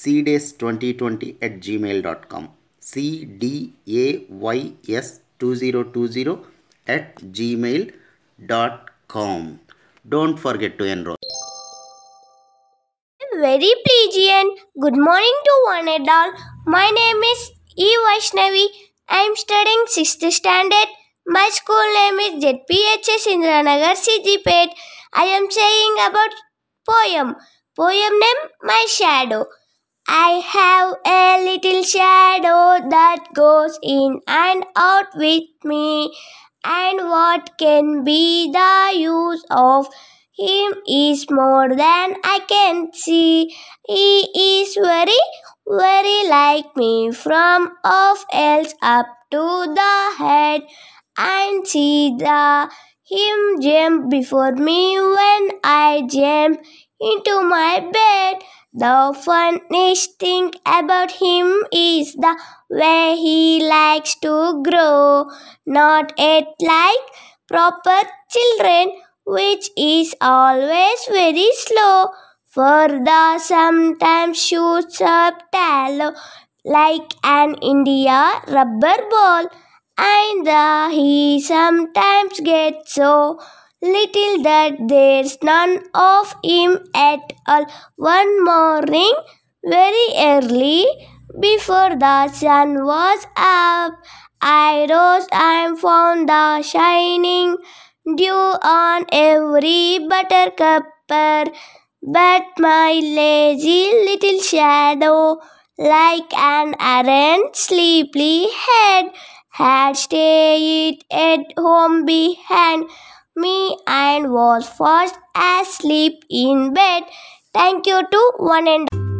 cdays2020 at gmail.com cdays2020 at gmail.com don't forget to enroll Very pleased and Good morning to one and all. My name is E. Vaishnavi. I am studying 6th standard. My school name is ZPHS Indiranagar Siddipet. I am saying about poem. Poem name My Shadow. I have a little shadow that goes in and out with me. And what can be the use of him is more than I can see. He is very, very like me from off else up to the head and see the him jump before me when I jump into my bed. The funniest thing about him is the way he likes to grow, not yet like proper children, which is always very slow. For the sometimes shoots up tallow like an India rubber ball, and the he sometimes gets so little that there's none of him at all. One morning, very early, before the sun was up, I rose and found the shining dew on every buttercup. But my lazy little shadow, like an errant sleepy head, had stayed at home behind me and was fast asleep in bed. Thank you to one and